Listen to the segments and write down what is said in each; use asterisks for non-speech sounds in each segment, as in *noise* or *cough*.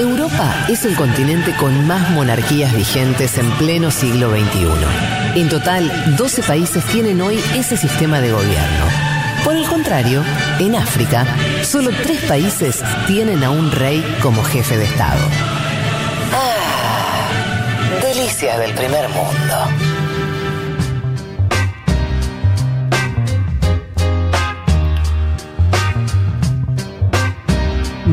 Europa es el continente con más monarquías vigentes en pleno siglo XXI. En total, 12 países tienen hoy ese sistema de gobierno. Por el contrario, en África, solo tres países tienen a un rey como jefe de Estado. Ah, delicias del primer mundo.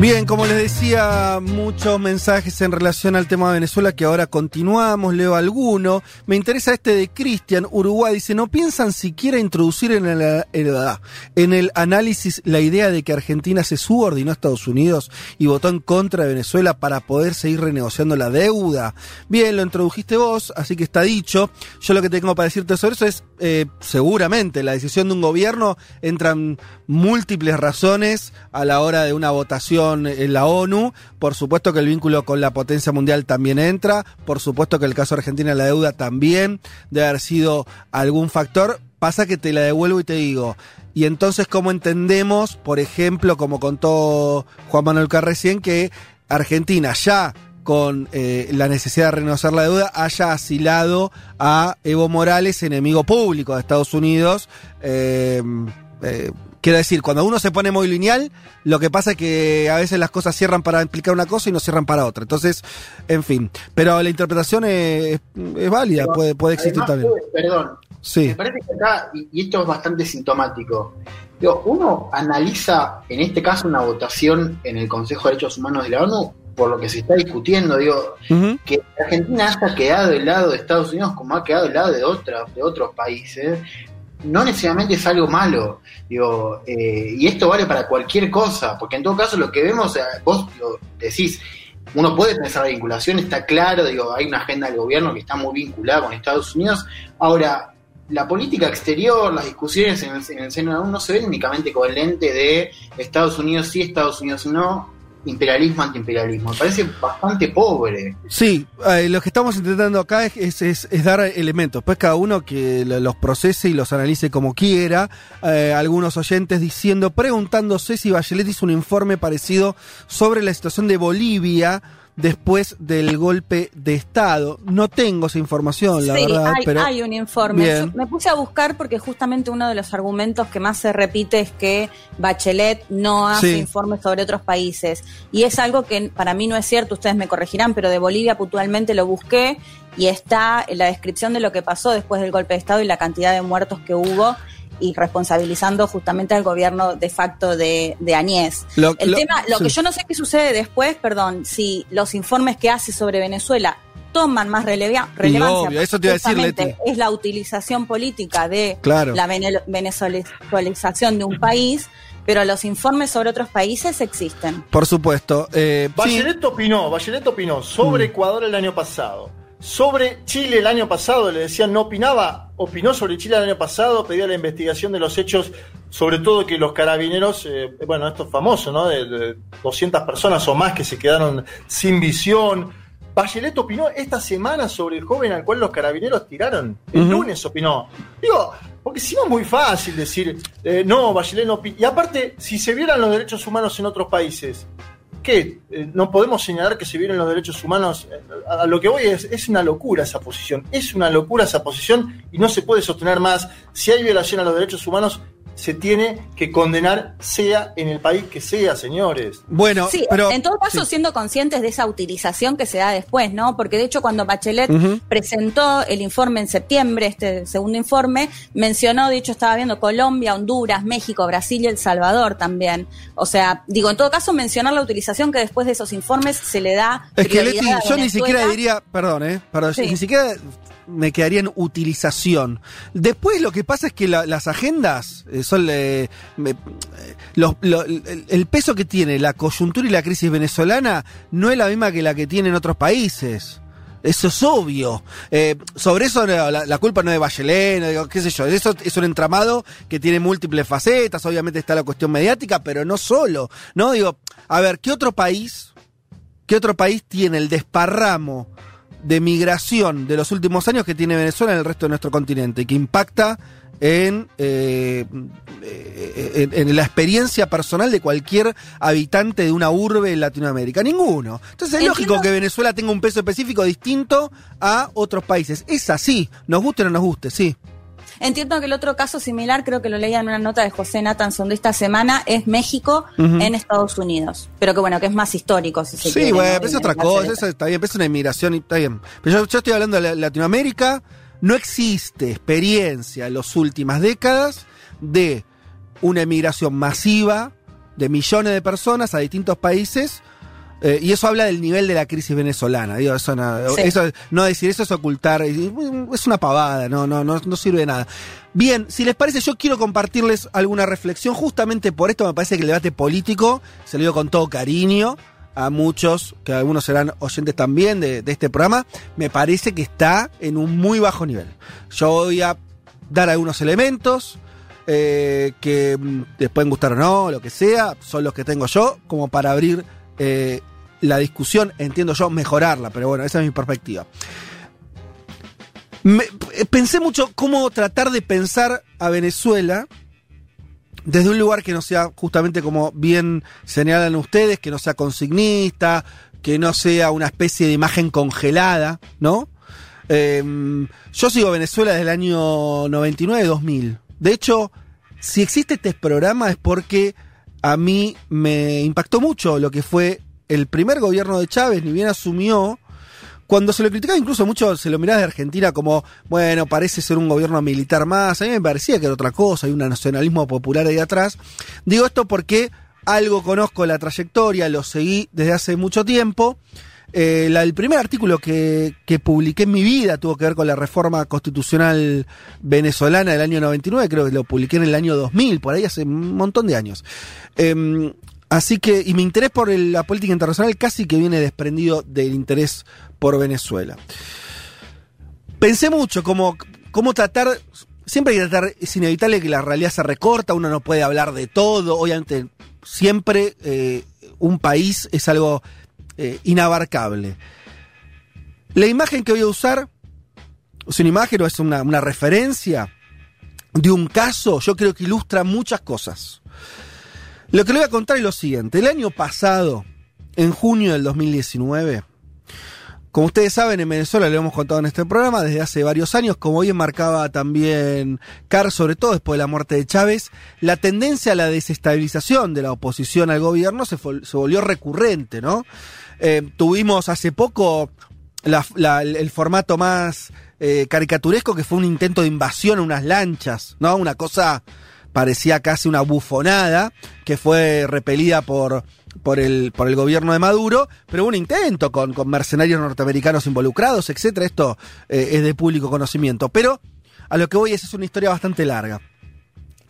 Bien, como les decía, muchos mensajes en relación al tema de Venezuela que ahora continuamos, leo alguno. Me interesa este de Cristian, Uruguay, dice, ¿no piensan siquiera introducir en el, en el análisis la idea de que Argentina se subordinó a Estados Unidos y votó en contra de Venezuela para poder seguir renegociando la deuda? Bien, lo introdujiste vos, así que está dicho. Yo lo que tengo para decirte sobre eso es, eh, seguramente, la decisión de un gobierno entran múltiples razones a la hora de una votación en la ONU, por supuesto que el vínculo con la potencia mundial también entra, por supuesto que el caso Argentina la deuda también debe haber sido algún factor. Pasa que te la devuelvo y te digo, y entonces cómo entendemos, por ejemplo, como contó Juan Manuel Carrecien, que Argentina ya con eh, la necesidad de renegociar la deuda, haya asilado a Evo Morales, enemigo público de Estados Unidos, eh, eh, Quiero decir, cuando uno se pone muy lineal, lo que pasa es que a veces las cosas cierran para implicar una cosa y no cierran para otra. Entonces, en fin. Pero la interpretación es, válida, puede, puede existir también. Perdón. Sí. Me parece que acá, y esto es bastante sintomático, digo, uno analiza, en este caso, una votación en el Consejo de Derechos Humanos de la ONU por lo que se está discutiendo, digo, que Argentina haya quedado del lado de Estados Unidos como ha quedado del lado de, otros de otros países, no necesariamente es algo malo. Digo, eh, y esto vale para cualquier cosa, porque en todo caso lo que vemos, eh, vos lo decís, uno puede pensar la vinculación, está claro, digo, hay una agenda del gobierno que está muy vinculada con Estados Unidos. Ahora, la política exterior, las discusiones en el, en el seno de la no se ven únicamente con el lente de Estados Unidos sí, Estados Unidos no, imperialismo, antiimperialismo. Me parece bastante pobre. Sí, eh, lo que estamos intentando acá es, es, dar elementos. Pues cada uno que los procese y los analice como quiera. Eh, algunos oyentes diciendo, preguntándose si Bachelet hizo un informe parecido sobre la situación de Bolivia después del golpe de Estado. No tengo esa información, la verdad. Hay, pero hay un informe. me puse a buscar porque justamente uno de los argumentos que más se repite es que Bachelet no hace informes sobre otros países. Y es algo que para mí no es cierto, ustedes me corregirán, pero de Bolivia puntualmente lo busqué y está en la descripción de lo que pasó después del golpe de Estado y la cantidad de muertos que hubo y responsabilizando justamente al gobierno de facto de, de Añez. Lo, el tema, lo que yo no sé qué sucede después, perdón, si los informes que hace sobre Venezuela toman más relevancia, obvio, eso te iba a decir, es la utilización política de la venezuelización de un país pero los informes sobre otros países existen. Por supuesto. Eh, Bachelet opinó, Bachelet opinó sobre mm. Ecuador el año pasado. Sobre Chile el año pasado, le decían no opinaba, opinó sobre Chile el año pasado, pedía la investigación de los hechos, sobre todo que los carabineros, eh, bueno, esto es famoso, ¿no? De, 200 personas o más que se quedaron sin visión. Bachelet opinó esta semana sobre el joven al cual los carabineros tiraron. El lunes opinó. Digo, porque si no es muy fácil decir, eh, no, Bachelet no opinó. Y aparte, si se vieran los derechos humanos en otros países, ¿Qué? Eh, no podemos señalar que se vieron los derechos humanos. Eh, a, lo que voy es, es una locura esa posición. Es una locura esa posición y no se puede sostener más. Si hay violación a los derechos humanos, se tiene que condenar sea en el país que sea, señores. Bueno, sí, pero en todo caso siendo conscientes de esa utilización que se da después, ¿no? Porque de hecho cuando Bachelet presentó el informe en septiembre, este segundo informe, mencionó, de hecho estaba viendo Colombia, Honduras, México, Brasil y El Salvador también. O sea, digo, en todo caso mencionar la utilización que después de esos informes se le da. Es que Leti, yo ni siquiera diría, perdón, ¿eh? Perdón, ni siquiera me quedaría en utilización. Después lo que pasa es que las agendas eh, son eh, eh, el, peso que tiene la coyuntura y la crisis venezolana no es la misma que la que tienen otros países. Eso es obvio. sobre eso la, culpa no es de Bachelet, no qué sé yo. Eso es un entramado que tiene múltiples facetas. Obviamente está la cuestión mediática, pero no solo. No digo, a ver, ¿qué otro país, qué otro país tiene el desparramo de migración de los últimos años que tiene Venezuela en el resto de nuestro continente y que impacta en, eh, en, la experiencia personal de cualquier habitante de una urbe en Latinoamérica. Ninguno. Entonces es lógico que Venezuela tenga un peso específico distinto a otros países. Es así, nos guste o no nos guste, sí. Entiendo que el otro caso similar, creo que lo leía en una nota de José Nathanson de esta semana, es México en Estados Unidos. Pero que bueno, que es más histórico, si se Sí, bueno, es otra cosa, eso está bien, es una inmigración, está bien. Pero yo, estoy hablando de Latinoamérica, no existe experiencia en las últimas décadas de una emigración masiva de millones de personas a distintos países eh, y eso habla del nivel de la crisis venezolana. Digo, eso, no, no decir eso es ocultar, es una pavada, no, no, no, no sirve de nada. Bien, si les parece, yo quiero compartirles alguna reflexión. Justamente por esto me parece que el debate político se lo digo con todo cariño a muchos, que algunos serán oyentes también de, este programa, me parece que está en un muy bajo nivel. Yo voy a dar algunos elementos. Eh, que mm, les pueden gustar o no, lo que sea, son los que tengo yo, como para abrir eh, la discusión, entiendo yo, mejorarla, pero bueno, esa es mi perspectiva. Eh, pensé mucho cómo tratar de pensar a Venezuela desde un lugar que no sea justamente como bien señalan ustedes, que no sea consignista, que no sea una especie de imagen congelada, ¿no? Em, yo sigo Venezuela desde el año 99-2000. De hecho, si existe este programa es porque a mí me impactó mucho lo que fue el primer gobierno de Chávez, ni bien asumió, cuando se lo criticaba incluso mucho, se lo miraba de Argentina como, bueno, parece ser un gobierno militar más, a mí me parecía que era otra cosa, hay un nacionalismo popular ahí atrás. Digo esto porque algo conozco la trayectoria, lo seguí desde hace mucho tiempo. Eh, el primer artículo que, que, publiqué en mi vida tuvo que ver con la reforma constitucional venezolana del año 99, creo que lo publiqué en el año 2000, por ahí hace un montón de años. Em, así que, y mi interés por la política internacional casi que viene desprendido del interés por Venezuela. Pensé mucho cómo, cómo tratar, siempre hay que tratar, es inevitable que la realidad se recorta, uno no puede hablar de todo, obviamente siempre eh, un país es algo eh, inabarcable. La imagen que voy a usar es una imagen o es una, una referencia de un caso, yo creo que ilustra muchas cosas. Lo que le voy a contar es lo siguiente. El año pasado, en junio del 2019, como ustedes saben, en Venezuela lo hemos contado en este programa desde hace varios años, como bien marcaba también Carr, sobre todo después de la muerte de Chávez, la tendencia a la desestabilización de la oposición al gobierno se, volvió recurrente, ¿no? Eh, tuvimos hace poco el formato más eh, caricaturesco que fue un intento de invasión a unas lanchas, ¿no? Una cosa parecía casi una bufonada que fue repelida por por el, por el gobierno de Maduro, pero hubo un intento con, mercenarios norteamericanos involucrados, etcétera. Esto eh, es de público conocimiento. Pero a lo que voy es, es una historia bastante larga.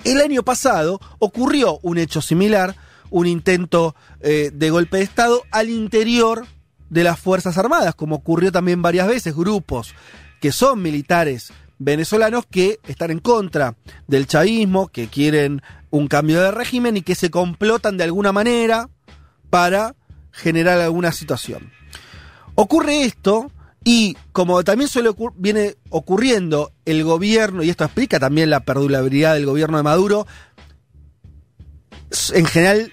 El año pasado ocurrió un hecho similar, un intento eh, de golpe de Estado al interior de las Fuerzas Armadas, como ocurrió también varias veces, grupos que son militares venezolanos que están en contra del chavismo, que quieren un cambio de régimen y que se complotan de alguna manera para generar alguna situación. Ocurre esto y como también suele viene ocurriendo el gobierno, y esto explica también la perdurabilidad del gobierno de Maduro, en general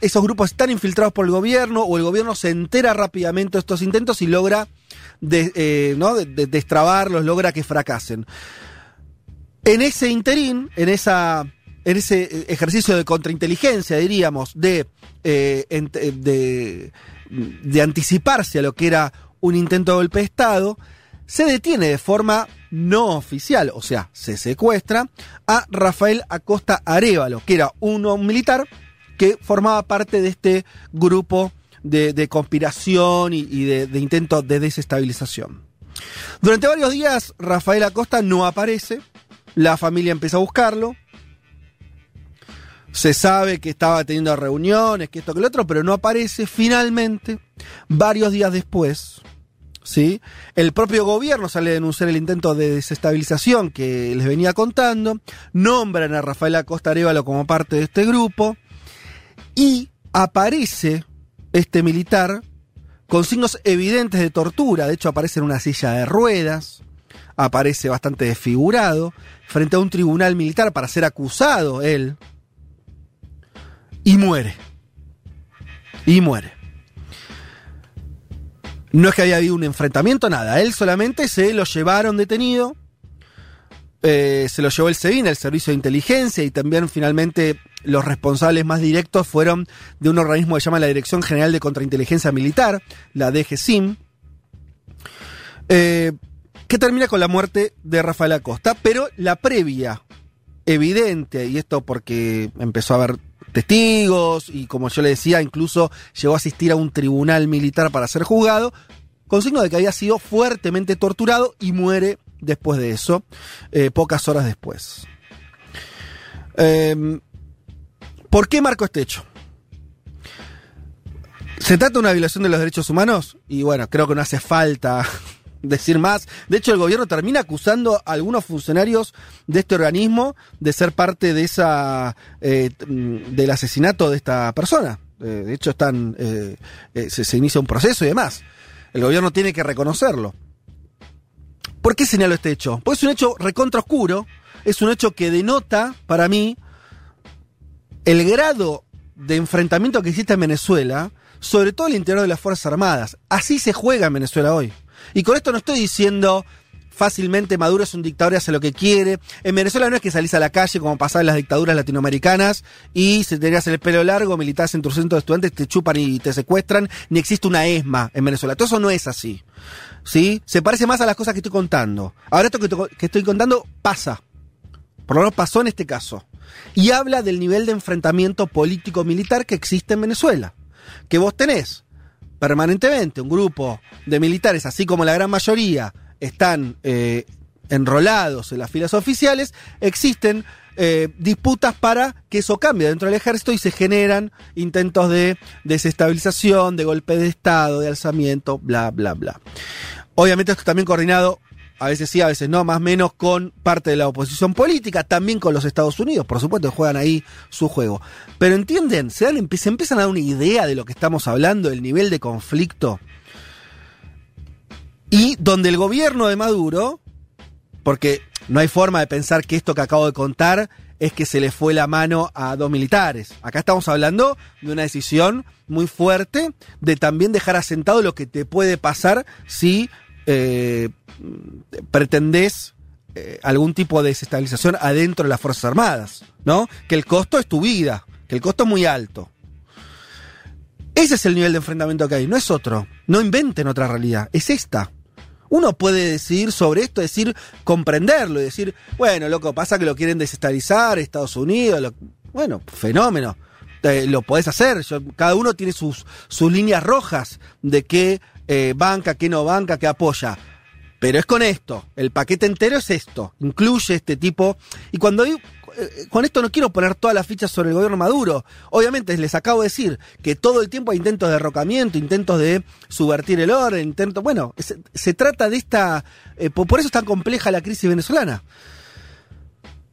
esos grupos están infiltrados por el gobierno o el gobierno se entera rápidamente de estos intentos y logra eh, destrabarlos, logra que fracasen. En ese interín, en esa en ese ejercicio de contrainteligencia, diríamos, de, eh, de, de, anticiparse a lo que era un intento de golpe de Estado, se detiene de forma no oficial, o sea, se secuestra a Rafael Acosta Arevalo, que era un militar que formaba parte de este grupo de, conspiración y, de, de intento de desestabilización. Durante varios días, Rafael Acosta no aparece, la familia empieza a buscarlo, se sabe que estaba teniendo reuniones, que esto, que lo otro, pero no aparece. Finalmente, varios días después, ¿sí? El propio gobierno sale a denunciar el intento de desestabilización que les venía contando, nombran a Rafael Acosta Arevalo como parte de este grupo y aparece este militar con signos evidentes de tortura. De hecho, aparece en una silla de ruedas, aparece bastante desfigurado, frente a un tribunal militar para ser acusado él, y muere. Y muere. No es que había habido un enfrentamiento, nada. Él solamente se lo llevaron detenido. Eh, se lo llevó el SEBIN, el Servicio de Inteligencia, y también finalmente los responsables más directos fueron de un organismo que se llama la Dirección General de Contrainteligencia Militar, la DGSIM, eh, que termina con la muerte de Rafael Acosta. Pero la previa, evidente, y esto porque empezó a haber testigos y como yo le decía, incluso llegó a asistir a un tribunal militar para ser juzgado, con signo de que había sido fuertemente torturado y muere después de eso, eh, pocas horas después. Em, ¿Por qué marco este hecho? ¿Se trata de una violación de los derechos humanos? Y bueno, creo que no hace falta *laughs* decir más. De hecho, el gobierno termina acusando a algunos funcionarios de este organismo de ser parte de esa eh, mm, del asesinato de esta persona. Eh, de hecho, están eh, se, inicia un proceso y demás. El gobierno tiene que reconocerlo. ¿Por qué señalo este hecho? Porque es un hecho recontra oscuro. Es un hecho que denota, para mí, el grado de enfrentamiento que existe en Venezuela, sobre todo el interior de las Fuerzas Armadas. Así se juega en Venezuela hoy. Y con esto no estoy diciendo fácilmente Maduro es un dictador y hace lo que quiere. En Venezuela no es que salís a la calle como pasaba en las dictaduras latinoamericanas y si tenías el pelo largo, militás en tu centro de estudiantes, te chupan y te secuestran, ni existe una ESMA en Venezuela. Todo eso no es así. ¿Sí? Se parece más a las cosas que estoy contando. Ahora esto que, que estoy contando pasa. Por lo menos pasó en este caso. Y habla del nivel de enfrentamiento político-militar que existe en Venezuela. Que vos tenés permanentemente un grupo de militares, así como la gran mayoría están eh, enrolados en las filas oficiales, existen eh, disputas para que eso cambie dentro del ejército y se generan intentos de desestabilización, de golpe de Estado, de alzamiento, bla, bla, bla. Obviamente esto también coordinado a veces sí, a veces no, más o menos con parte de la oposición política, también con los Estados Unidos, por supuesto, juegan ahí su juego. Pero entienden, se, se empiezan a dar una idea de lo que estamos hablando, del nivel de conflicto. Y donde el gobierno de Maduro, porque no hay forma de pensar que esto que acabo de contar es que se le fue la mano a dos militares. Acá estamos hablando de una decisión muy fuerte de también dejar asentado lo que te puede pasar si eh, pretendés eh, algún tipo de desestabilización adentro de las Fuerzas Armadas, ¿no? Que el costo es tu vida, que el costo es muy alto. Ese es el nivel de enfrentamiento que hay, no es otro. No inventen otra realidad, es esta. Uno puede decidir sobre esto, decir, comprenderlo y decir, bueno, loco, pasa que lo quieren desestabilizar Estados Unidos, bueno, fenómeno. Eh, lo podés hacer, cada uno tiene sus, sus líneas rojas de qué eh, banca, qué no banca, qué apoya. Pero es con esto, el paquete entero es esto, incluye este tipo. Y cuando eh, con esto no quiero poner todas las fichas sobre el gobierno Maduro. Obviamente les acabo de decir que todo el tiempo hay intentos de derrocamiento, intentos de subvertir el orden, intentos. Bueno, se, trata de esta. Eh, por eso es tan compleja la crisis venezolana.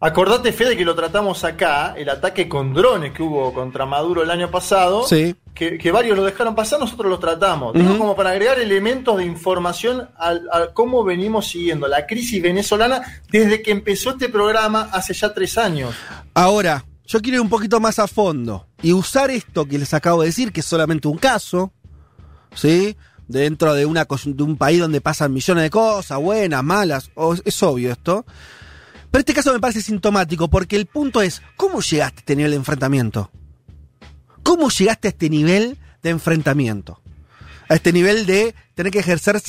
Acordate, Fede, que lo tratamos acá, el ataque con drones que hubo contra Maduro el año pasado. Sí. Que, varios lo dejaron pasar, nosotros lo tratamos. como para agregar elementos de información a, cómo venimos siguiendo la crisis venezolana desde que empezó este programa hace ya tres años. Ahora, yo quiero ir un poquito más a fondo y usar esto que les acabo de decir, que es solamente un caso, ¿sí? Dentro de, una, de un país donde pasan millones de cosas, buenas, malas, es obvio esto pero este caso me parece sintomático porque el punto es, ¿cómo llegaste a este nivel de enfrentamiento? ¿Cómo llegaste a este nivel de enfrentamiento? A este nivel de tener que ejercer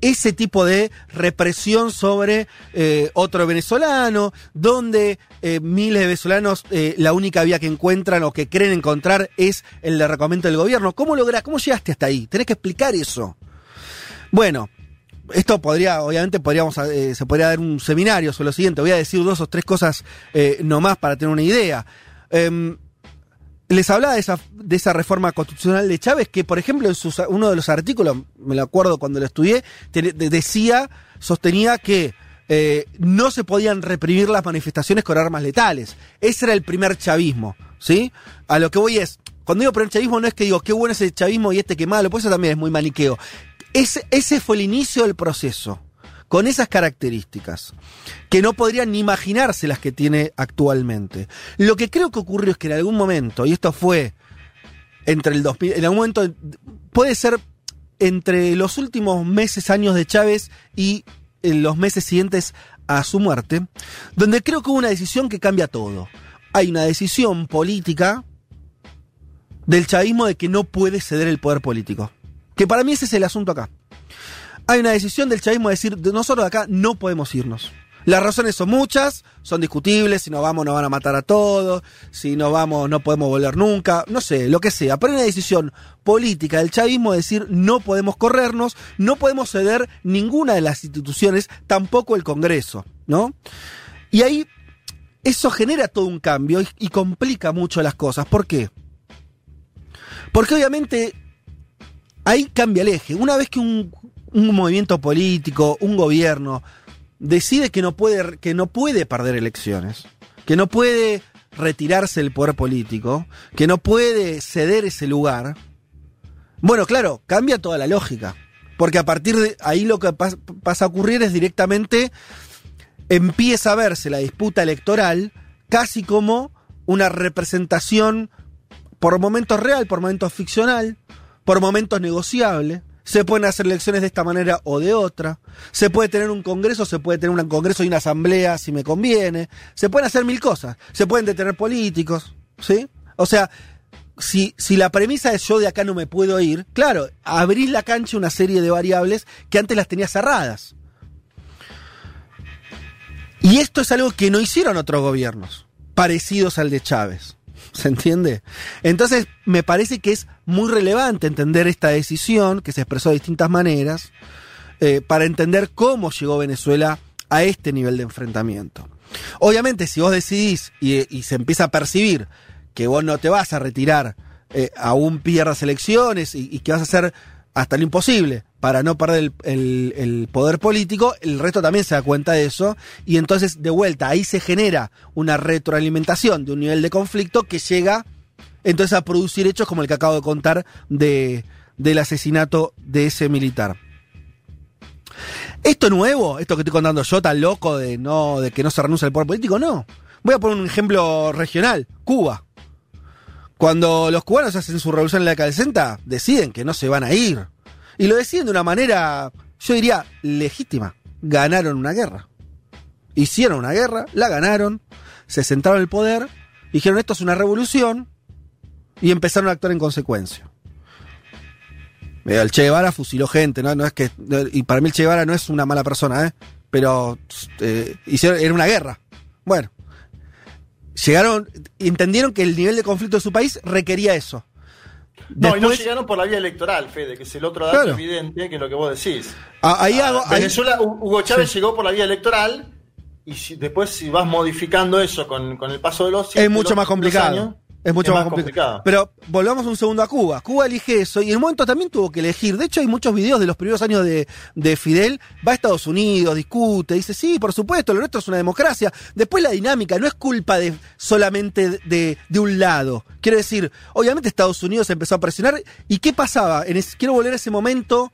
ese tipo de represión sobre eh, otro venezolano, donde eh, miles de venezolanos eh, la única vía que encuentran o que creen encontrar es el de del gobierno. ¿Cómo logras? ¿Cómo llegaste hasta ahí? Tenés que explicar eso. Bueno, esto podría, obviamente, podríamos, eh, se podría dar un seminario sobre lo siguiente. Voy a decir dos o tres cosas eh, nomás para tener una idea. Em, les hablaba de esa, de esa reforma constitucional de Chávez, que, por ejemplo, en uno de los artículos, me lo acuerdo cuando lo estudié, decía, sostenía que eh, no se podían reprimir las manifestaciones con armas letales. Ese era el primer chavismo, ¿sí? A lo que voy es, cuando digo primer chavismo no es que digo qué bueno es el chavismo y este qué malo, pues eso también es muy maniqueo. Ese, ese fue el inicio del proceso, con esas características, que no podrían ni imaginarse las que tiene actualmente. Lo que creo que ocurrió es que en algún momento, y esto fue entre el 2000, en algún momento, puede ser entre los últimos meses, años de Chávez y en los meses siguientes a su muerte, donde creo que hubo una decisión que cambia todo. Hay una decisión política del chavismo de que no puede ceder el poder político. Que para mí ese es el asunto acá. Hay una decisión del chavismo de decir, nosotros de acá no podemos irnos. Las razones son muchas, son discutibles, si nos vamos nos van a matar a todos, si nos vamos no podemos volver nunca, no sé, lo que sea, pero hay una decisión política del chavismo de decir no podemos corrernos, no podemos ceder ninguna de las instituciones, tampoco el Congreso, ¿no? Y ahí eso genera todo un cambio y, complica mucho las cosas. ¿Por qué? Porque obviamente ahí cambia el eje. Una vez que un, movimiento político, un gobierno, decide que no puede, que no puede perder elecciones, que no puede retirarse del poder político, que no puede ceder ese lugar, bueno, claro, cambia toda la lógica. Porque a partir de ahí lo que pasa a ocurrir es directamente empieza a verse la disputa electoral casi como una representación por momentos real, por momentos ficcional, por momentos negociable, se pueden hacer elecciones de esta manera o de otra. Se puede tener un congreso, se puede tener un congreso y una asamblea si me conviene. Se pueden hacer mil cosas. Se pueden detener políticos, ¿sí? O sea, si, si la premisa es yo de acá no me puedo ir, claro, abrís la cancha una serie de variables que antes las tenía cerradas. Y esto es algo que no hicieron otros gobiernos, parecidos al de Chávez. ¿Se entiende? Entonces, me parece que es muy relevante entender esta decisión, que se expresó de distintas maneras, eh, para entender cómo llegó Venezuela a este nivel de enfrentamiento. Obviamente, si vos decidís y, se empieza a percibir que vos no te vas a retirar, eh, aún pierdas elecciones y, y que vas a hacer hasta lo imposible para no perder el, poder político, el resto también se da cuenta de eso, y entonces de vuelta ahí se genera una retroalimentación de un nivel de conflicto que llega entonces a producir hechos como el que acabo de contar de, del asesinato de ese militar. Esto nuevo, esto que estoy contando yo, tan loco de no, de que no se renuncia al poder político, no. Voy a poner un ejemplo regional, Cuba. Cuando los cubanos hacen su revolución en la década del 60, deciden que no se van a ir. Y lo deciden de una manera, yo diría, legítima. Ganaron una guerra. Hicieron una guerra, la ganaron, se sentaron en el poder, dijeron esto es una revolución y empezaron a actuar en consecuencia. El Che Guevara fusiló gente, ¿no? no es que, y para mí el Che Guevara no es una mala persona, ¿eh? pero eh, hicieron, era una guerra. Bueno, llegaron, entendieron que el nivel de conflicto de su país requería eso. No, y no llegaron por la vía electoral, Fede, que es el otro dato evidente, que es lo que vos decís. Ah, ahí ah, Venezuela, Hugo Chávez llegó por la vía electoral y después si vas modificando eso con, el paso de los Es mucho más complicado. Es mucho más, complicado. Pero volvamos un segundo a Cuba. Cuba elige eso y en un momento también tuvo que elegir. De hecho, hay muchos videos de los primeros años de, Fidel. Va a Estados Unidos, discute, dice, sí, por supuesto, lo nuestro es una democracia. Después la dinámica no es culpa de solamente de, un lado. Quiero decir, obviamente Estados Unidos empezó a presionar. ¿Y qué pasaba? En quiero volver a ese momento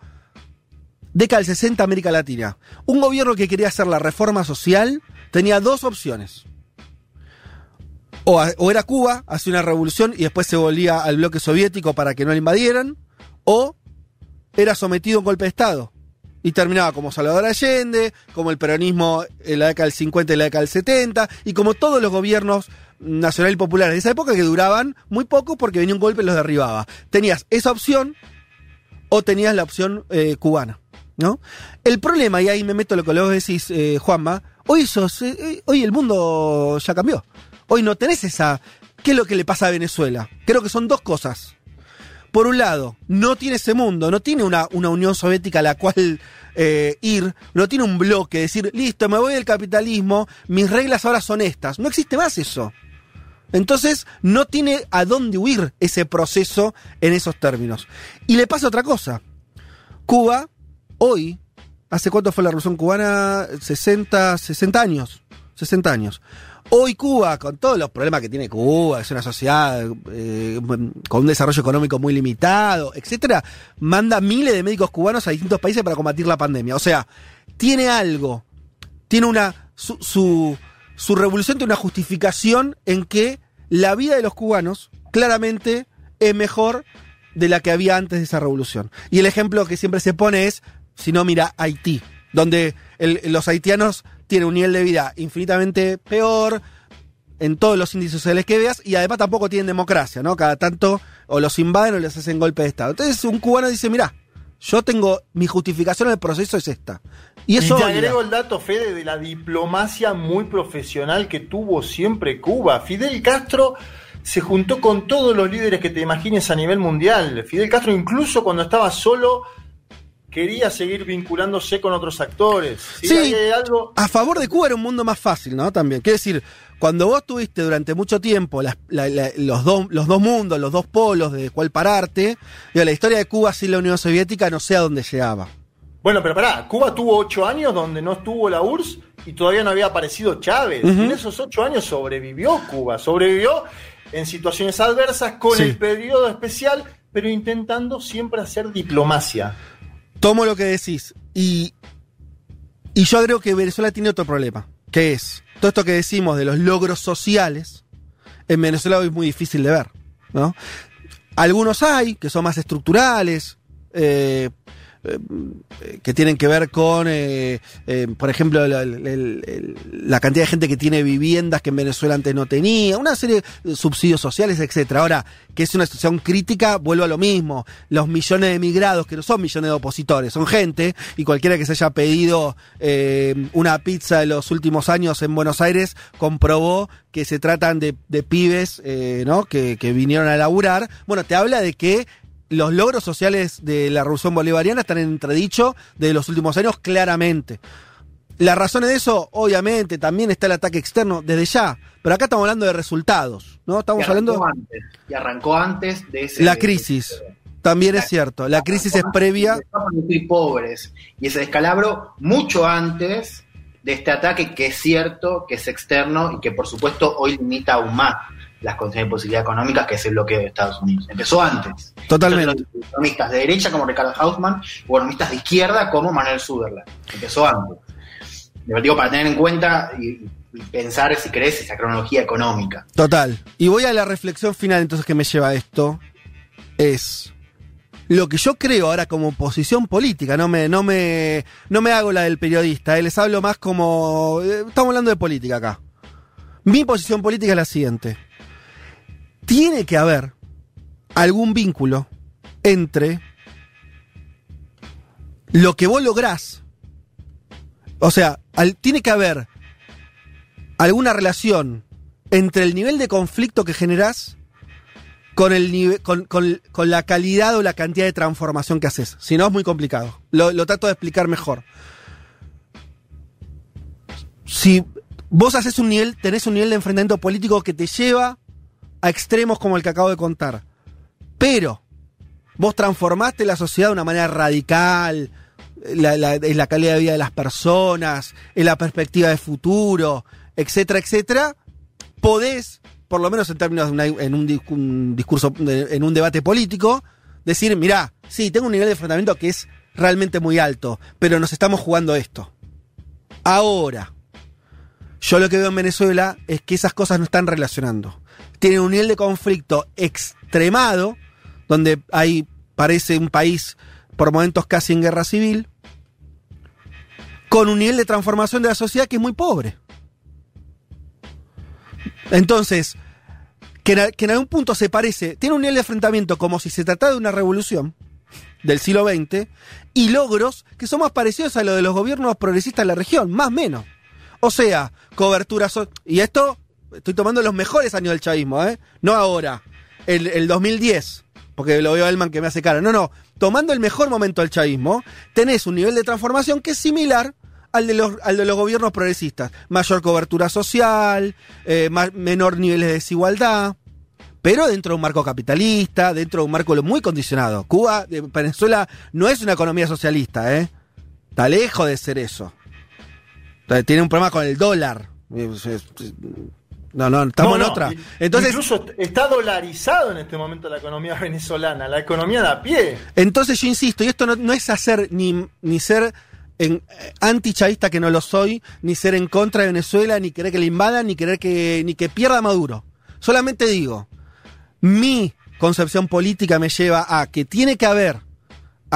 década del 60 América Latina. Un gobierno que quería hacer la reforma social tenía dos opciones o, era Cuba, hacía una revolución y después se volvía al bloque soviético para que no le invadieran, o era sometido a un golpe de Estado. Y terminaba como Salvador Allende, como el peronismo en la década del 50 y la década del 70, y como todos los gobiernos nacional y populares de esa época que duraban muy poco porque venía un golpe y los derribaba. Tenías esa opción o tenías la opción eh, cubana. ¿no? El problema, y ahí me meto lo que vos decís, eh, Juanma, hoy, sos, eh, hoy el mundo ya cambió. Hoy no tenés esa... ¿Qué es lo que le pasa a Venezuela? Creo que son dos cosas. Por un lado, no tiene ese mundo, no tiene una, una Unión Soviética a la cual eh, ir, no tiene un bloque, decir, listo, me voy del capitalismo, mis reglas ahora son estas. No existe más eso. Entonces, no tiene a dónde huir ese proceso en esos términos. Y le pasa otra cosa. Cuba, hoy, ¿hace cuánto fue la revolución cubana? 60, 60 años. 60 años. Hoy Cuba, con todos los problemas que tiene Cuba, es una sociedad eh, con un desarrollo económico muy limitado, etcétera, manda miles de médicos cubanos a distintos países para combatir la pandemia. O sea, tiene algo, tiene una su, su, su revolución tiene una justificación en que la vida de los cubanos claramente es mejor de la que había antes de esa revolución. Y el ejemplo que siempre se pone es, si no, mira Haití, donde los haitianos tienen un nivel de vida infinitamente peor en todos los índices sociales que veas y además tampoco tienen democracia, ¿no? Cada tanto o los invaden o les hacen golpe de Estado. Entonces un cubano dice, mira, yo tengo mi justificación del proceso es esta. Y eso. Y te agrego el dato, Fede, de la diplomacia muy profesional que tuvo siempre Cuba. Fidel Castro se juntó con todos los líderes que te imagines a nivel mundial. Fidel Castro, incluso cuando estaba solo, quería seguir vinculándose con otros actores. Sí, algo... a favor de Cuba era un mundo más fácil, ¿no? También. Quiere decir, cuando vos tuviste durante mucho tiempo los, dos, los dos mundos, los dos polos de cuál pararte, la historia de Cuba sin la Unión Soviética no sé a dónde llegaba. Bueno, pero pará, Cuba tuvo ocho años donde no estuvo la URSS y todavía no había aparecido Chávez. En esos ocho años sobrevivió Cuba, sobrevivió en situaciones adversas con el periodo especial, pero intentando siempre hacer diplomacia. Tomo lo que decís y, y yo creo que Venezuela tiene otro problema, que es todo esto que decimos de los logros sociales, en Venezuela hoy es muy difícil de ver. ¿no? Algunos hay que son más estructurales, eh, eh, que tienen que ver con, eh, eh, por ejemplo, la, cantidad de gente que tiene viviendas que en Venezuela antes no tenía, una serie de subsidios sociales, etcétera. Ahora, que es una situación crítica, vuelvo a lo mismo. Los millones de emigrados, que no son millones de opositores, son gente, y cualquiera que se haya pedido una pizza en los últimos años en Buenos Aires comprobó que se tratan de, pibes ¿no? que, que vinieron a laburar. Bueno, te habla de que los logros sociales de la revolución bolivariana están en entredicho de los últimos años claramente. La razón de eso, obviamente, también está el ataque externo desde ya, pero acá estamos hablando de resultados, ¿no? Estamos hablando antes, y arrancó antes de ese la crisis. También es cierto, la crisis es previa. Muy pobres y ese descalabro mucho antes de este ataque que es cierto, que es externo y que por supuesto hoy limita aún más las condiciones de posibilidad económica, que es el bloqueo de Estados Unidos. Empezó antes. Totalmente. economistas de derecha como Ricardo Hausmann, o economistas de izquierda como Manuel Sutherland. Empezó antes. Lo digo para tener en cuenta y, pensar, si crees, esa cronología económica. Total. Y voy a la reflexión final entonces que me lleva a esto. Es lo que yo creo ahora como posición política, no me, no me, no me hago la del periodista, eh, les hablo más como. Eh, estamos hablando de política acá. Mi posición política es la siguiente tiene que haber algún vínculo entre lo que vos lográs. O sea, tiene que haber alguna relación entre el nivel de conflicto que generás con, el con, con, la calidad o la cantidad de transformación que haces. Si no, es muy complicado. Lo, lo trato de explicar mejor. Si vos haces un nivel, tenés un nivel de enfrentamiento político que te lleva a extremos como el que acabo de contar. Pero vos transformaste la sociedad de una manera radical, la, la calidad de vida de las personas, en la perspectiva de futuro, etcétera, etcétera, podés, por lo menos en términos de en un, discurso, en un debate político, decir, mirá, sí, tengo un nivel de enfrentamiento que es realmente muy alto, pero nos estamos jugando esto. Ahora, yo lo que veo en Venezuela es que esas cosas no están relacionando tiene un nivel de conflicto extremado, donde hay, parece un país por momentos casi en guerra civil, con un nivel de transformación de la sociedad que es muy pobre. Entonces, que, en algún punto se parece, tiene un nivel de enfrentamiento como si se tratara de una revolución del siglo XX y logros que son más parecidos a lo de los gobiernos progresistas de la región, más o menos. O sea, cobertura... y esto estoy tomando los mejores años del chavismo, ¿eh? No ahora, el, 2010, porque lo veo a Elman que me hace cara. No, no, tomando el mejor momento del chavismo, tenés un nivel de transformación que es similar al de los, al de los gobiernos progresistas. Mayor cobertura social, eh, menor nivel de desigualdad, pero dentro de un marco capitalista, dentro de un marco muy condicionado. Cuba, Venezuela no es una economía socialista, ¿eh? Está lejos de ser eso. Tiene un problema con el dólar No, no, estamos en otra. Entonces, incluso está dolarizado en este momento la economía venezolana, la economía de a pie. Entonces yo insisto, y esto no, es hacer ni, ni ser en, eh, antichavista que no lo soy, ni ser en contra de Venezuela, ni querer que le invadan, ni querer que, ni que pierda Maduro. Solamente digo, mi concepción política me lleva a que tiene que haber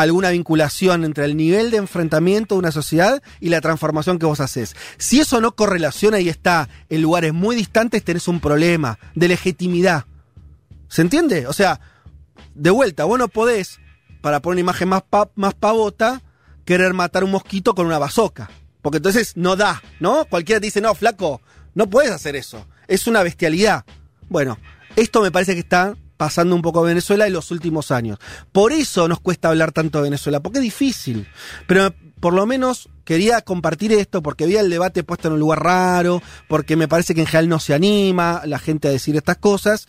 alguna vinculación entre el nivel de enfrentamiento de una sociedad y la transformación que vos haces. Si eso no correlaciona y está en lugares muy distantes, tenés un problema de legitimidad. ¿Se entiende? O sea, de vuelta, vos no podés, para poner una imagen más, más pavota, querer matar un mosquito con una bazoca. Porque entonces no da, ¿no? Cualquiera te dice, no, flaco, no puedes hacer eso. Es una bestialidad. Bueno, esto me parece que está pasando un poco a Venezuela en los últimos años. Por eso nos cuesta hablar tanto de Venezuela, porque es difícil. Pero por lo menos quería compartir esto porque había el debate puesto en un lugar raro, porque me parece que en general no se anima la gente a decir estas cosas.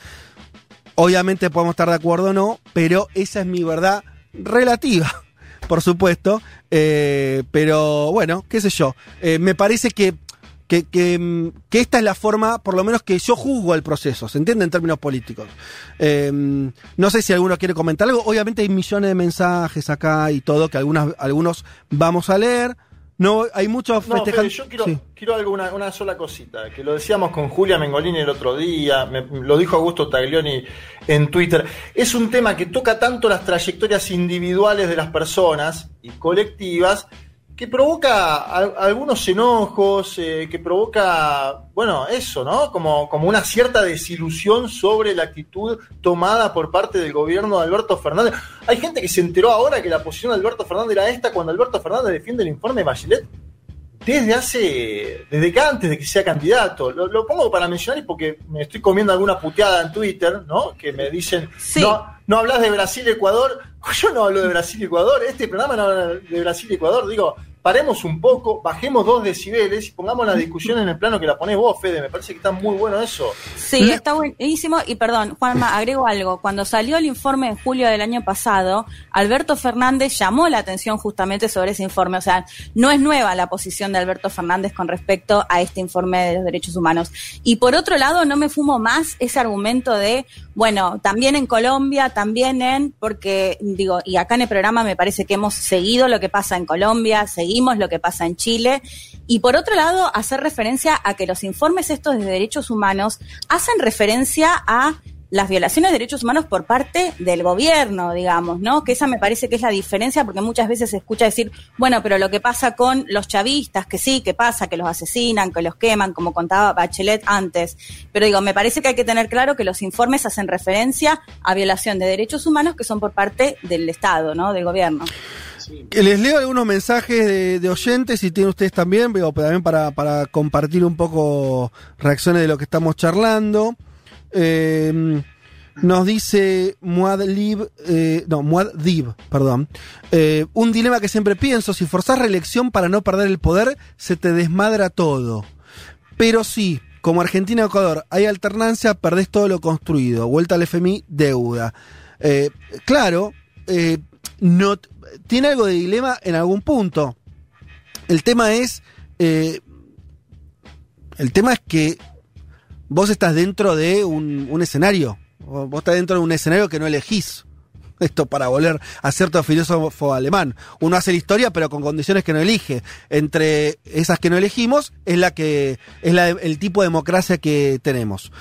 Obviamente podemos estar de acuerdo o no, pero esa es mi verdad relativa, *laughs* por supuesto. Eh, pero bueno, qué sé yo. Eh, me parece que Mm, que, esta es la forma, por lo menos que yo juzgo el proceso, ¿se entiende en términos políticos? Em, no sé si alguno quiere comentar algo, obviamente hay millones de mensajes acá y todo, que algunas, algunos vamos a leer. No, hay muchos no, yo quiero, quiero algo, una, sola cosita, que lo decíamos con Julia Mengolini el otro día, lo dijo Augusto Taglioni en Twitter. Es un tema que toca tanto las trayectorias individuales de las personas y colectivas, que provoca algunos enojos, eh, que provoca, bueno, eso, ¿no? Como, como una cierta desilusión sobre la actitud tomada por parte del gobierno de Alberto Fernández. Hay gente que se enteró ahora que la posición de Alberto Fernández era esta cuando Alberto Fernández defiende el informe de Bachelet desde hace, desde que antes de que sea candidato. Lo, pongo para mencionar porque me estoy comiendo alguna puteada en Twitter, ¿no? Que me dicen, no, no hablas de Brasil y Ecuador. *laughs* Yo no hablo de Brasil y Ecuador, este programa no habla de Brasil y Ecuador. Digo, paremos un poco, bajemos dos decibeles y pongamos la discusión en el plano que la pones vos, Fede. Me parece que está muy bueno eso. Sí, está buenísimo. Y perdón, Juanma, agrego algo. Cuando salió el informe en julio del año pasado, Alberto Fernández llamó la atención justamente sobre ese informe. O sea, no es nueva la posición de Alberto Fernández con respecto a este informe de los derechos humanos. Y por otro lado, no me fumo más ese argumento de, bueno, también en Colombia, también en, porque digo, y acá en el programa me parece que hemos seguido lo que pasa en Colombia, seguido lo que pasa en Chile. Y por otro lado, hacer referencia a que los informes estos de derechos humanos hacen referencia a las violaciones de derechos humanos por parte del gobierno, digamos, ¿no? Que esa me parece que es la diferencia, porque muchas veces se escucha decir, bueno, pero lo que pasa con los chavistas, que sí, que pasa, que los asesinan, que los queman, como contaba Bachelet antes. Pero digo, me parece que hay que tener claro que los informes hacen referencia a violación de derechos humanos que son por parte del Estado, ¿no? Del gobierno. Les leo algunos mensajes de, oyentes, y tienen ustedes también, pero también para, compartir un poco reacciones de lo que estamos charlando. Eh, nos dice Muadlib, eh, no, Muad'Dib, perdón. Eh, un dilema que siempre pienso, si forzás reelección para no perder el poder, se te desmadra todo. Pero sí, como Argentina Ecuador, hay alternancia, perdés todo lo construido. Vuelta al FMI, deuda. Claro, no, tiene algo de dilema en algún punto. El tema es. Eh, el tema es que vos estás dentro de un, escenario. Vos estás dentro de un escenario que no elegís. Esto para volver a cierto filósofo alemán. Uno hace la historia, pero con condiciones que no elige. Entre esas que no elegimos, es la que. es el tipo de democracia que tenemos.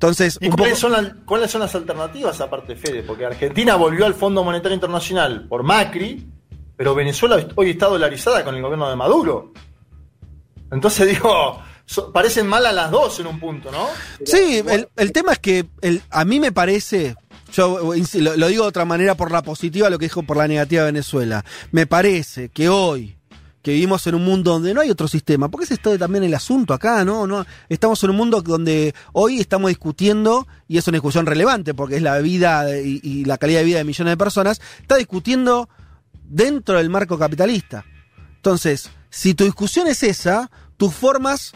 Entonces, cuáles, son las, alternativas aparte, Fede? Porque Argentina volvió al Fondo Monetario Internacional por Macri, pero Venezuela hoy está dolarizada con el gobierno de Maduro. Entonces *laughs* digo, parecen mal a las dos en un punto, ¿no? Sí, el, tema es que a mí me parece, yo lo, lo, digo de otra manera por la positiva, lo que dijo por la negativa de Venezuela, me parece que hoy que vivimos en un mundo donde no hay otro sistema, porque ese es también el asunto acá, ¿no? no Estamos en un mundo donde hoy estamos discutiendo, y es una discusión relevante, porque es la vida y, la calidad de vida de millones de personas, está discutiendo dentro del marco capitalista. Entonces, si tu discusión es esa, tus formas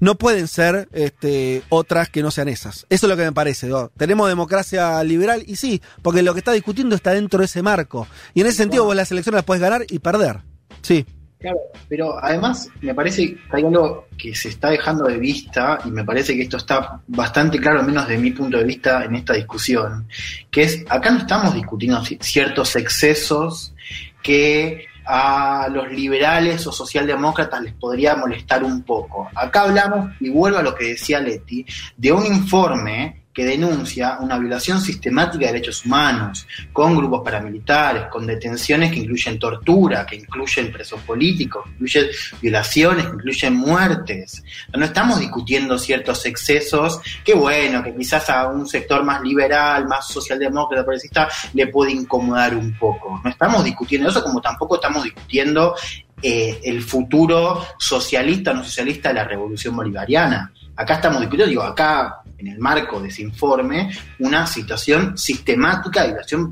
no pueden ser este, otras que no sean esas. Eso es lo que me parece. Tenemos democracia liberal y sí, porque lo que está discutiendo está dentro de ese marco. Y en ese sentido vos las elecciones las puedes ganar y perder. Sí. Claro, pero además me parece que hay algo que se está dejando de vista y me parece que esto está bastante claro, al menos de mi punto de vista, en esta discusión, que es, acá no estamos discutiendo ciertos excesos que a los liberales o socialdemócratas les podría molestar un poco. Acá hablamos, y vuelvo a lo que decía Leti, de un informe que denuncia una violación sistemática de derechos humanos, con grupos paramilitares, con detenciones que incluyen tortura, que incluyen presos políticos, que incluyen violaciones, que incluyen muertes. No estamos discutiendo ciertos excesos que, bueno, que quizás a un sector más liberal, más socialdemócrata, progresista, le puede incomodar un poco. No estamos discutiendo eso como tampoco estamos discutiendo eh, el futuro socialista o no socialista de la revolución bolivariana. Acá estamos discutiendo, digo, acá en el marco de ese informe una situación sistemática de violación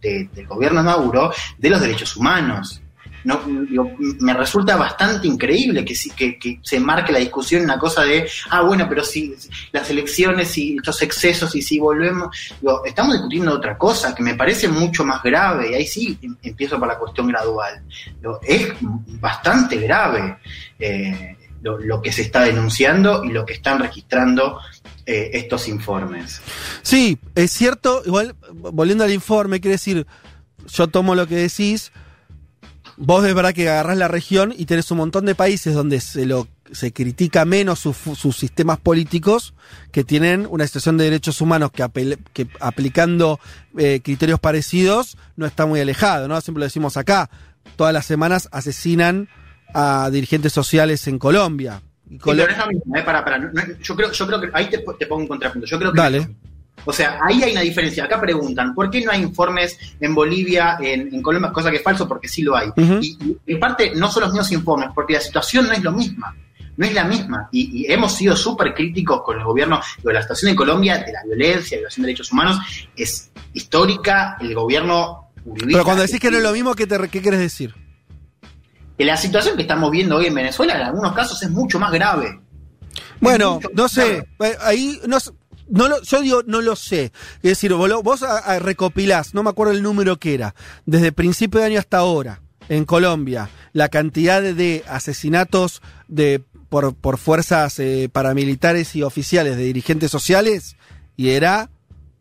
del gobierno Maduro de los derechos humanos. No, me resulta bastante increíble que, que, que, se marque la discusión una cosa de, ah, bueno, pero si las elecciones y estos excesos y si volvemos, estamos discutiendo otra cosa que me parece mucho más grave y ahí sí em, empiezo por la cuestión gradual. es bastante grave. Eh, lo, que se está denunciando y lo que están registrando eh, estos informes. Sí, es cierto, igual volviendo al informe, quiere decir, yo tomo lo que decís, vos es verdad que agarrás la región y tenés un montón de países donde se lo se critica menos sus sistemas políticos que tienen una situación de derechos humanos que, que aplicando eh, criterios parecidos no está muy alejado, ¿no? Siempre lo decimos acá, todas las semanas asesinan a dirigentes sociales en Colombia. Pero es lo mismo, ¿eh? para, para, yo, creo, yo creo que ahí te, te, pongo un contrapunto. Yo creo que Dale. O sea, ahí hay una diferencia. Acá preguntan, ¿por qué no hay informes en Bolivia, en, Colombia? Cosa que es falso, porque sí lo hay. y, en parte no son los mismos informes, porque la situación no es lo misma. No es la misma. Y, hemos sido súper críticos con el gobierno. de la situación en Colombia de la violencia, de violación de derechos humanos, es histórica. El gobierno... Pero cuando decís que no es lo mismo, ¿qué, te, qué quieres decir? Que la situación que estamos viendo hoy en Venezuela en algunos casos es mucho más grave. Bueno, no sé, eh, ahí no, no lo, yo digo, no lo sé. Es decir, vos, recopilás, no me acuerdo el número que era, desde principio de año hasta ahora, en Colombia, la cantidad de asesinatos de, por, por fuerzas eh, paramilitares y oficiales de dirigentes sociales, y era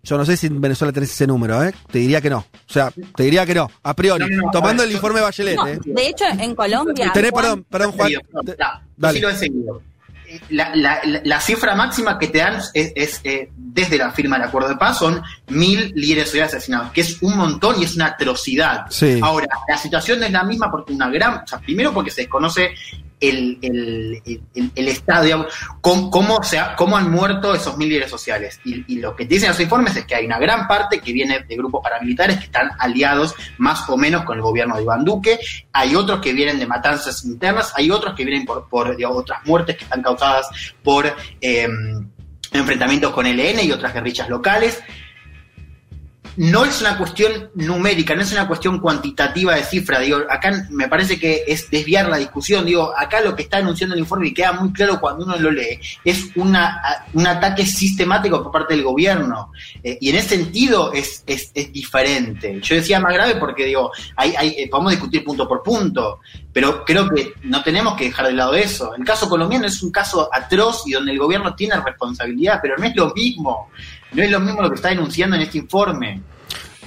yo no sé si en Venezuela tenés ese número, ¿eh? Te diría que no. O sea, te diría que no, a priori. tomando el informe Bachelet, ¿eh? De hecho, en Colombia. Tenés, perdón, perdón, Juan. Sí lo he seguido. La, la, la, cifra máxima que te dan es, eh, desde la firma del acuerdo de paz son mil líderes sociales asesinados, que es un montón y es una atrocidad. Ahora, la situación no es la misma porque una gran, o sea, primero porque se desconoce el, el, el, Estado, cómo, cómo, cómo, han muerto esos mil líderes sociales. Y, lo que dicen los informes es que hay una gran parte que viene de grupos paramilitares que están aliados más o menos con el gobierno de Iván Duque, hay otros que vienen de matanzas internas, hay otros que vienen por, por otras muertes que están causadas por em, enfrentamientos con el EN y otras guerrillas locales no es una cuestión numérica, no es una cuestión cuantitativa de cifra. Digo, acá me parece que es desviar la discusión. Digo, acá lo que está anunciando el informe y queda muy claro cuando uno lo lee es una, un ataque sistemático por parte del gobierno. Eh, y en ese sentido es, es, diferente. Yo decía más grave porque digo, hay, hay, eh, podemos discutir punto por punto, pero creo que no tenemos que dejar de lado eso. El caso colombiano es un caso atroz y donde el gobierno tiene responsabilidad, pero no es lo mismo. No es lo mismo lo que está denunciando en este informe.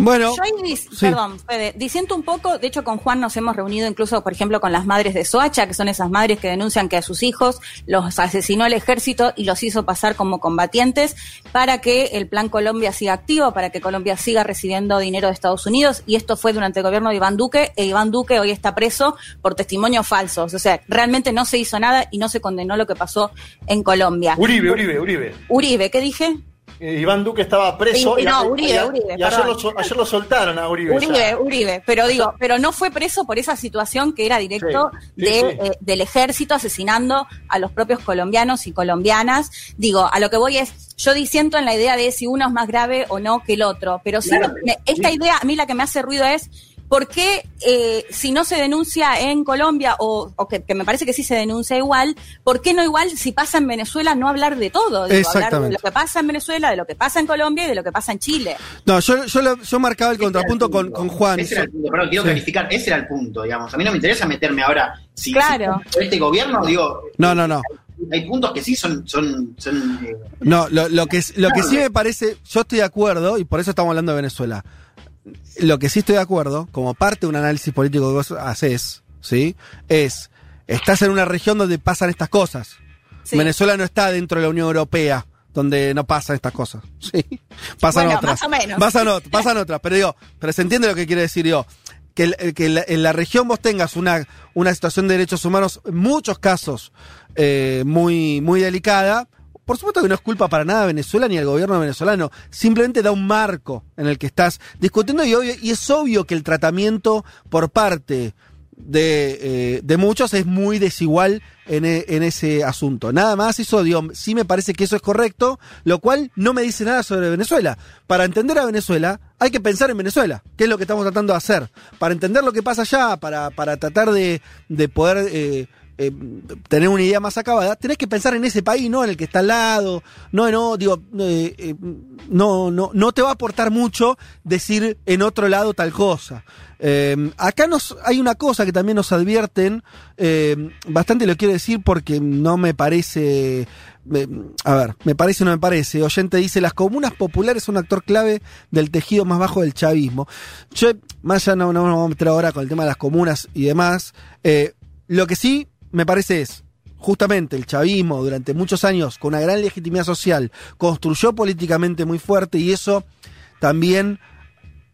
Bueno, yo ahí, perdón, Fede, disiento un poco, de hecho con Juan nos hemos reunido incluso, por ejemplo, con las madres de Soacha, que son esas madres que denuncian que a sus hijos los asesinó el ejército y los hizo pasar como combatientes para que el Plan Colombia siga activo, para que Colombia siga recibiendo dinero de Estados Unidos, y esto fue durante el gobierno de Iván Duque, e Iván Duque hoy está preso por testimonios falsos, o sea, realmente no se hizo nada y no se condenó lo que pasó en Colombia. Uribe, Uribe, Uribe. Uribe, ¿qué dije? Iván Duque estaba preso. y, no, Uribe, Uribe. Y ayer lo, soltaron a Uribe. Uribe, Uribe. Pero digo, pero no fue preso por esa situación que era directo de, eh, del ejército asesinando a los propios colombianos y colombianas. Digo, a lo que voy es, yo disiento en la idea de si uno es más grave o no que el otro. Pero sí, esta idea, a mí la que me hace ruido es ¿por qué eh, si no se denuncia en Colombia, o, que, me parece que sí se denuncia igual, ¿por qué no igual si pasa en Venezuela no hablar de todo? hablar de lo que pasa en Venezuela, de lo que pasa en Colombia y de lo que pasa en Chile. No, yo, yo, marcaba el contrapunto con, con, Juan. Ese era el punto, quiero clarificar, ese era el punto, digamos. A mí no me interesa meterme ahora si, claro. este gobierno, digo... No, no, no hay puntos que sí son... son, eh, no, lo, lo, que, lo que sí me parece, yo estoy de acuerdo, y por eso estamos hablando de Venezuela. Lo que sí estoy de acuerdo, como parte de un análisis político que vos haces, ¿sí? Es, estás en una región donde pasan estas cosas. Venezuela no está dentro de la Unión Europea donde no pasan estas cosas. *laughs* Sí. Pasan otras. Más o menos. Pasan, *laughs* pasan otras. Pero digo, pero se entiende lo que quiere decir yo. Que, en la región vos tengas una, una situación de derechos humanos, en muchos casos, eh, muy, muy delicada. Por supuesto que no es culpa para nada de Venezuela ni el gobierno venezolano, simplemente da un marco en el que estás discutiendo y, es obvio que el tratamiento por parte de, eh, muchos es muy desigual en, e, en, ese asunto. Nada más eso, digo, sí me parece que eso es correcto, lo cual no me dice nada sobre Venezuela. Para entender a Venezuela hay que pensar en Venezuela, que es lo que estamos tratando de hacer. Para entender lo que pasa allá, para, para tratar de, de poder... Eh, eh, tener una idea más acabada, tenés que pensar en ese país, no en el que está al lado, no, no, digo, eh, eh, no, no, no te va a aportar mucho decir en otro lado tal cosa. acá nos, hay una cosa que también nos advierten, bastante lo quiero decir porque no me parece, a ver, me parece o no me parece. Oyente dice, las comunas populares son un actor clave del tejido más bajo del chavismo. Yo, más allá no, no nos vamos a meter ahora con el tema de las comunas y demás. lo que sí me parece es, justamente el chavismo durante muchos años, con una gran legitimidad social, construyó políticamente muy fuerte y eso también,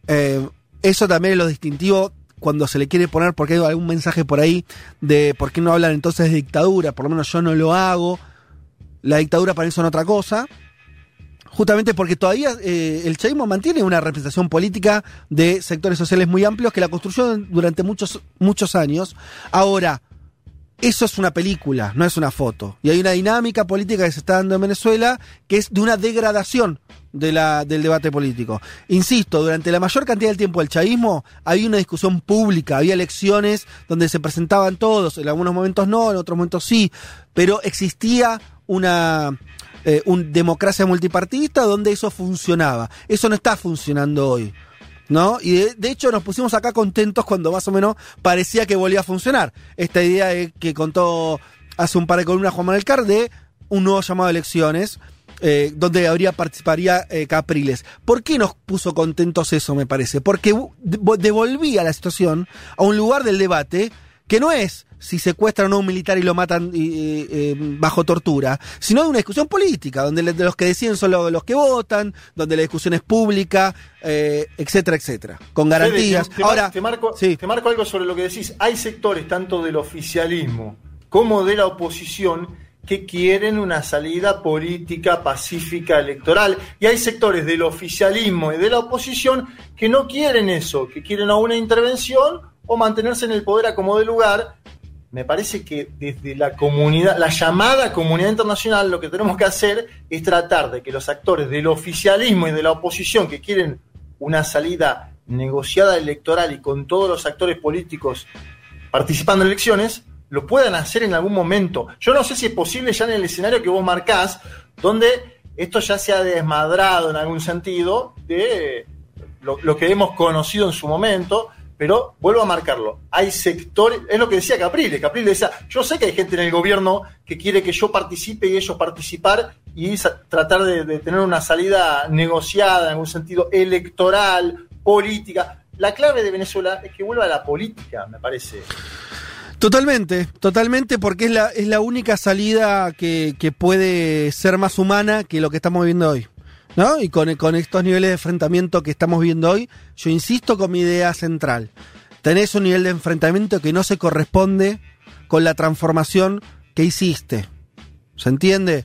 eh, eso también es lo distintivo cuando se le quiere poner, porque hay algún mensaje por ahí de por qué no hablan entonces de dictadura, por lo menos yo no lo hago, la dictadura para eso es otra cosa, justamente porque todavía eh, el chavismo mantiene una representación política de sectores sociales muy amplios que la construyó durante muchos, muchos años. Ahora, eso es una película, no es una foto. Y hay una dinámica política que se está dando en Venezuela que es de una degradación del debate político. Insisto, durante la mayor cantidad del tiempo del chavismo había una discusión pública, había elecciones donde se presentaban todos, en algunos momentos no, en otros momentos sí, pero existía una, eh, democracia multipartidista donde eso funcionaba. Eso no está funcionando hoy. ¿No? Y de, hecho nos pusimos acá contentos cuando más o menos parecía que volvía a funcionar. Esta idea que contó hace un par de columnas Juan Manuel Car de un nuevo llamado a elecciones. Eh, donde habría participaría eh, Capriles. ¿Por qué nos puso contentos eso, me parece? Porque devolvía la situación a un lugar del debate que no es si secuestran a un militar y lo matan eh, bajo tortura, sino de una discusión política, donde los que deciden son los, que votan, donde la discusión es pública, eh, etcétera, etcétera, con garantías. te, Ahora, te marco, te marco algo sobre lo que decís. Hay sectores tanto del oficialismo como de la oposición que quieren una salida política pacífica electoral. Y hay sectores del oficialismo y de la oposición que no quieren eso, que quieren a una intervención o mantenerse en el poder a como de lugar. Me parece que desde la comunidad, la llamada comunidad internacional, lo que tenemos que hacer es tratar de que los actores del oficialismo y de la oposición que quieren una salida negociada electoral y con todos los actores políticos participando en elecciones, lo puedan hacer en algún momento. Yo no sé si es posible ya en el escenario que vos marcás, donde esto ya se ha desmadrado en algún sentido de lo, lo que hemos conocido en su momento, pero vuelvo a marcarlo, hay sectores, es lo que decía Capriles, Capriles decía, yo sé que hay gente en el gobierno que quiere que yo participe y ellos participar y tratar de, tener una salida negociada en algún sentido electoral, política. La clave de Venezuela es que vuelva a la política, me parece. Totalmente, totalmente, porque es la, es la única salida que, que puede ser más humana que lo que estamos viendo hoy. ¿No? Y con, con estos niveles de enfrentamiento que estamos viendo hoy, yo insisto con mi idea central. Tenés un nivel de enfrentamiento que no se corresponde con la transformación que hiciste. ¿Se entiende?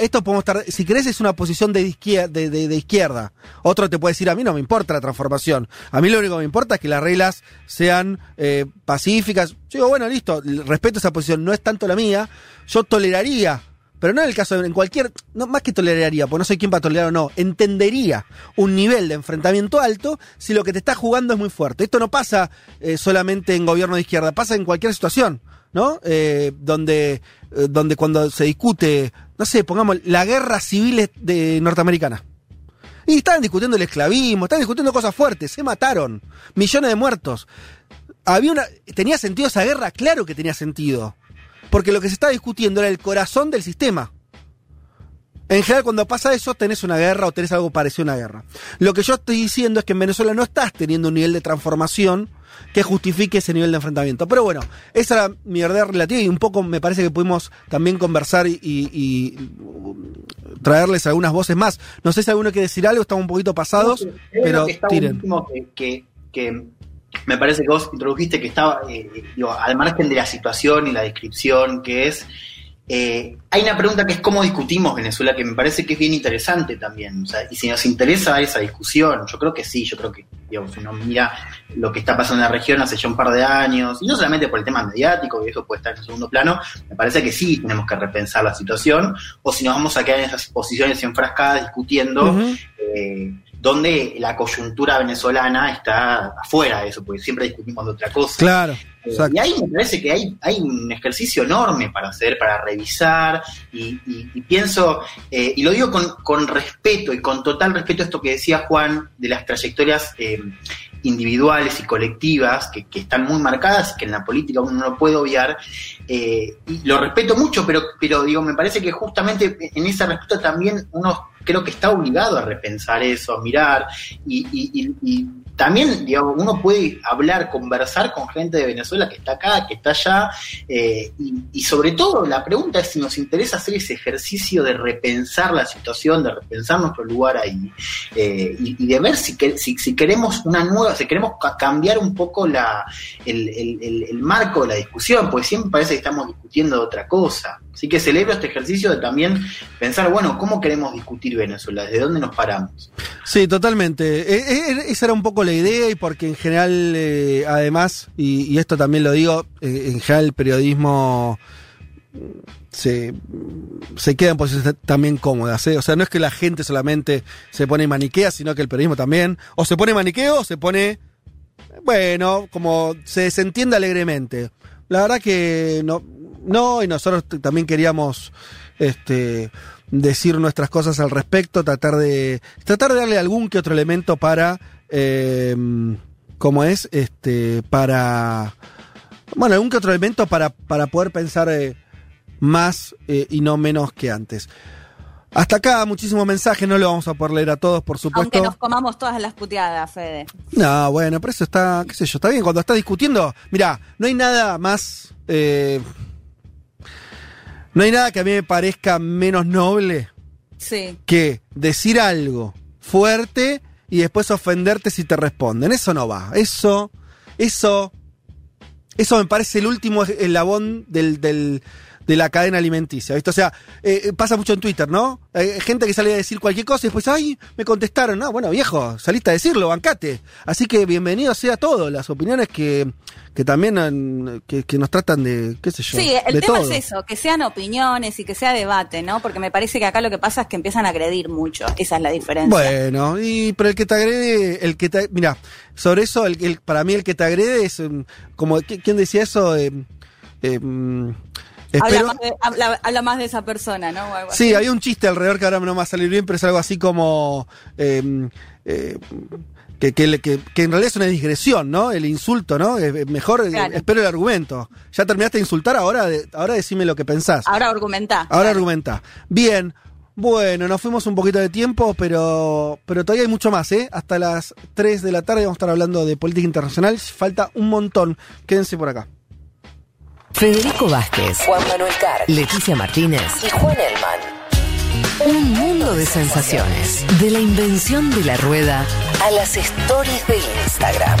Esto podemos estar, si crees es una posición de izquierda, de, izquierda. Otro te puede decir, a mí no me importa la transformación. A mí lo único que me importa es que las reglas sean eh, pacíficas. Yo digo, bueno, listo, respeto esa posición, no es tanto la mía. Yo toleraría pero no en el caso, de, en cualquier, no, más que toleraría, pues no sé quién va a tolerar o no, entendería un nivel de enfrentamiento alto si lo que te está jugando es muy fuerte. Esto no pasa eh, solamente en gobierno de izquierda, pasa en cualquier situación, ¿no? Eh, donde, eh, donde cuando se discute, no sé, pongamos la guerra civil de norteamericana. Y estaban discutiendo el esclavismo, estaban discutiendo cosas fuertes, se mataron, millones de muertos. Había ¿Tenía sentido esa guerra? Claro que tenía sentido. Porque lo que se estaba discutiendo era el corazón del sistema. En general, cuando pasa eso, tenés una guerra o tenés algo parecido a una guerra. Lo que yo estoy diciendo es que en Venezuela no estás teniendo un nivel de transformación que justifique ese nivel de enfrentamiento. Pero bueno, esa era mi verdad relativa y un poco me parece que pudimos también conversar y, traerles algunas voces más. No sé si alguno quiere decir algo, estamos un poquito pasados, pero tiren. que, que me parece que vos introdujiste que estaba, eh, al margen de la situación y la descripción que es, eh, hay una pregunta que es cómo discutimos Venezuela, que me parece que es bien interesante también. y si nos interesa esa discusión, yo creo que sí, yo creo que, digamos, si uno mira lo que está pasando en la región hace ya un par de años, y no solamente por el tema mediático, y eso puede estar en segundo plano, me parece que sí tenemos que repensar la situación, o si nos vamos a quedar en esas posiciones enfrascadas discutiendo donde la coyuntura venezolana está afuera de eso, porque siempre discutimos de otra cosa. Claro. Eh, y ahí me parece que hay, hay un ejercicio enorme para hacer, para revisar, y, pienso, eh, y lo digo con, con, respeto y con total respeto a esto que decía Juan de las trayectorias eh, individuales y colectivas que, que, están muy marcadas y que en la política uno no puede obviar. y lo respeto mucho, pero, pero digo, me parece que justamente en ese respeto también uno creo que está obligado a repensar eso, a mirar y, también, digamos, uno puede hablar, conversar con gente de Venezuela que está acá, que está allá, eh, y, sobre todo la pregunta es si nos interesa hacer ese ejercicio de repensar la situación, de repensar nuestro lugar ahí, eh, y, de ver si, queremos una nueva, si queremos cambiar un poco la, el, marco de la discusión, porque siempre parece que estamos discutiendo de otra cosa. Así que celebro este ejercicio de también pensar, bueno, ¿cómo queremos discutir Venezuela? ¿Desde dónde nos paramos? Sí, totalmente. E, e, esa era un poco la idea y porque en general, eh, además, y, esto también lo digo, eh, en general el periodismo se, se queda en posiciones también cómodas. ¿eh? O sea, no es que la gente solamente se pone maniquea, sino que el periodismo también. O se pone maniqueo o se pone, bueno, como se desentiende alegremente. La verdad que no, no, y nosotros también queríamos este, decir nuestras cosas al respecto, tratar de, tratar de darle algún que otro elemento para, eh, como es, este, para, bueno, algún que otro elemento para, para poder pensar eh, más eh, y no menos que antes. Hasta acá, muchísimos mensajes, no lo vamos a poder leer a todos, por supuesto. Aunque nos comamos todas las puteadas, Fede. No, bueno, pero eso está, qué sé yo, está bien. Cuando estás discutiendo, mira, no hay nada más eh, no hay nada que a mí me parezca menos noble que decir algo fuerte y después ofenderte si te responden. Eso no va. Eso, eso, eso me parece el último eslabón del, del, de la cadena alimenticia. ¿viste? O sea, eh, eh, pasa mucho en Twitter, ¿no? Hay gente que sale a decir cualquier cosa y después, ay, me contestaron. No, bueno, viejo, saliste a decirlo, bancate. Así que bienvenido sea todo. Las opiniones que, que también que, nos tratan de, qué sé yo. Sí, el tema es eso, que sean opiniones y que sea debate, ¿no? Porque me parece que acá lo que pasa es que empiezan a agredir mucho. Esa es la diferencia. Bueno, y pero el que te agrede, el que te, mira, sobre eso, el, para mí el que te agrede es um, como, ¿quién decía eso? Eh, eh, habla, más de, esa persona, ¿no? sí, había un chiste alrededor que ahora no me va a salir bien, pero es algo así como... Em, eh, que, que, que, en realidad es una digresión, ¿no? El insulto, ¿no? mejor espero el argumento. Ya terminaste de insultar, ahora, ahora decime lo que pensás. Ahora argumentá. Ahora argumentá. Bien. Bueno, nos fuimos un poquito de tiempo, pero, pero todavía hay mucho más, ¿eh? Hasta las 3 de la tarde vamos a estar hablando de política internacional. Falta un montón. Quédense por acá. Federico Vázquez, Juan Manuel Carr, Leticia Martínez y Juan Elman. Un mundo de sensaciones. De la invención de la rueda a las stories de Instagram.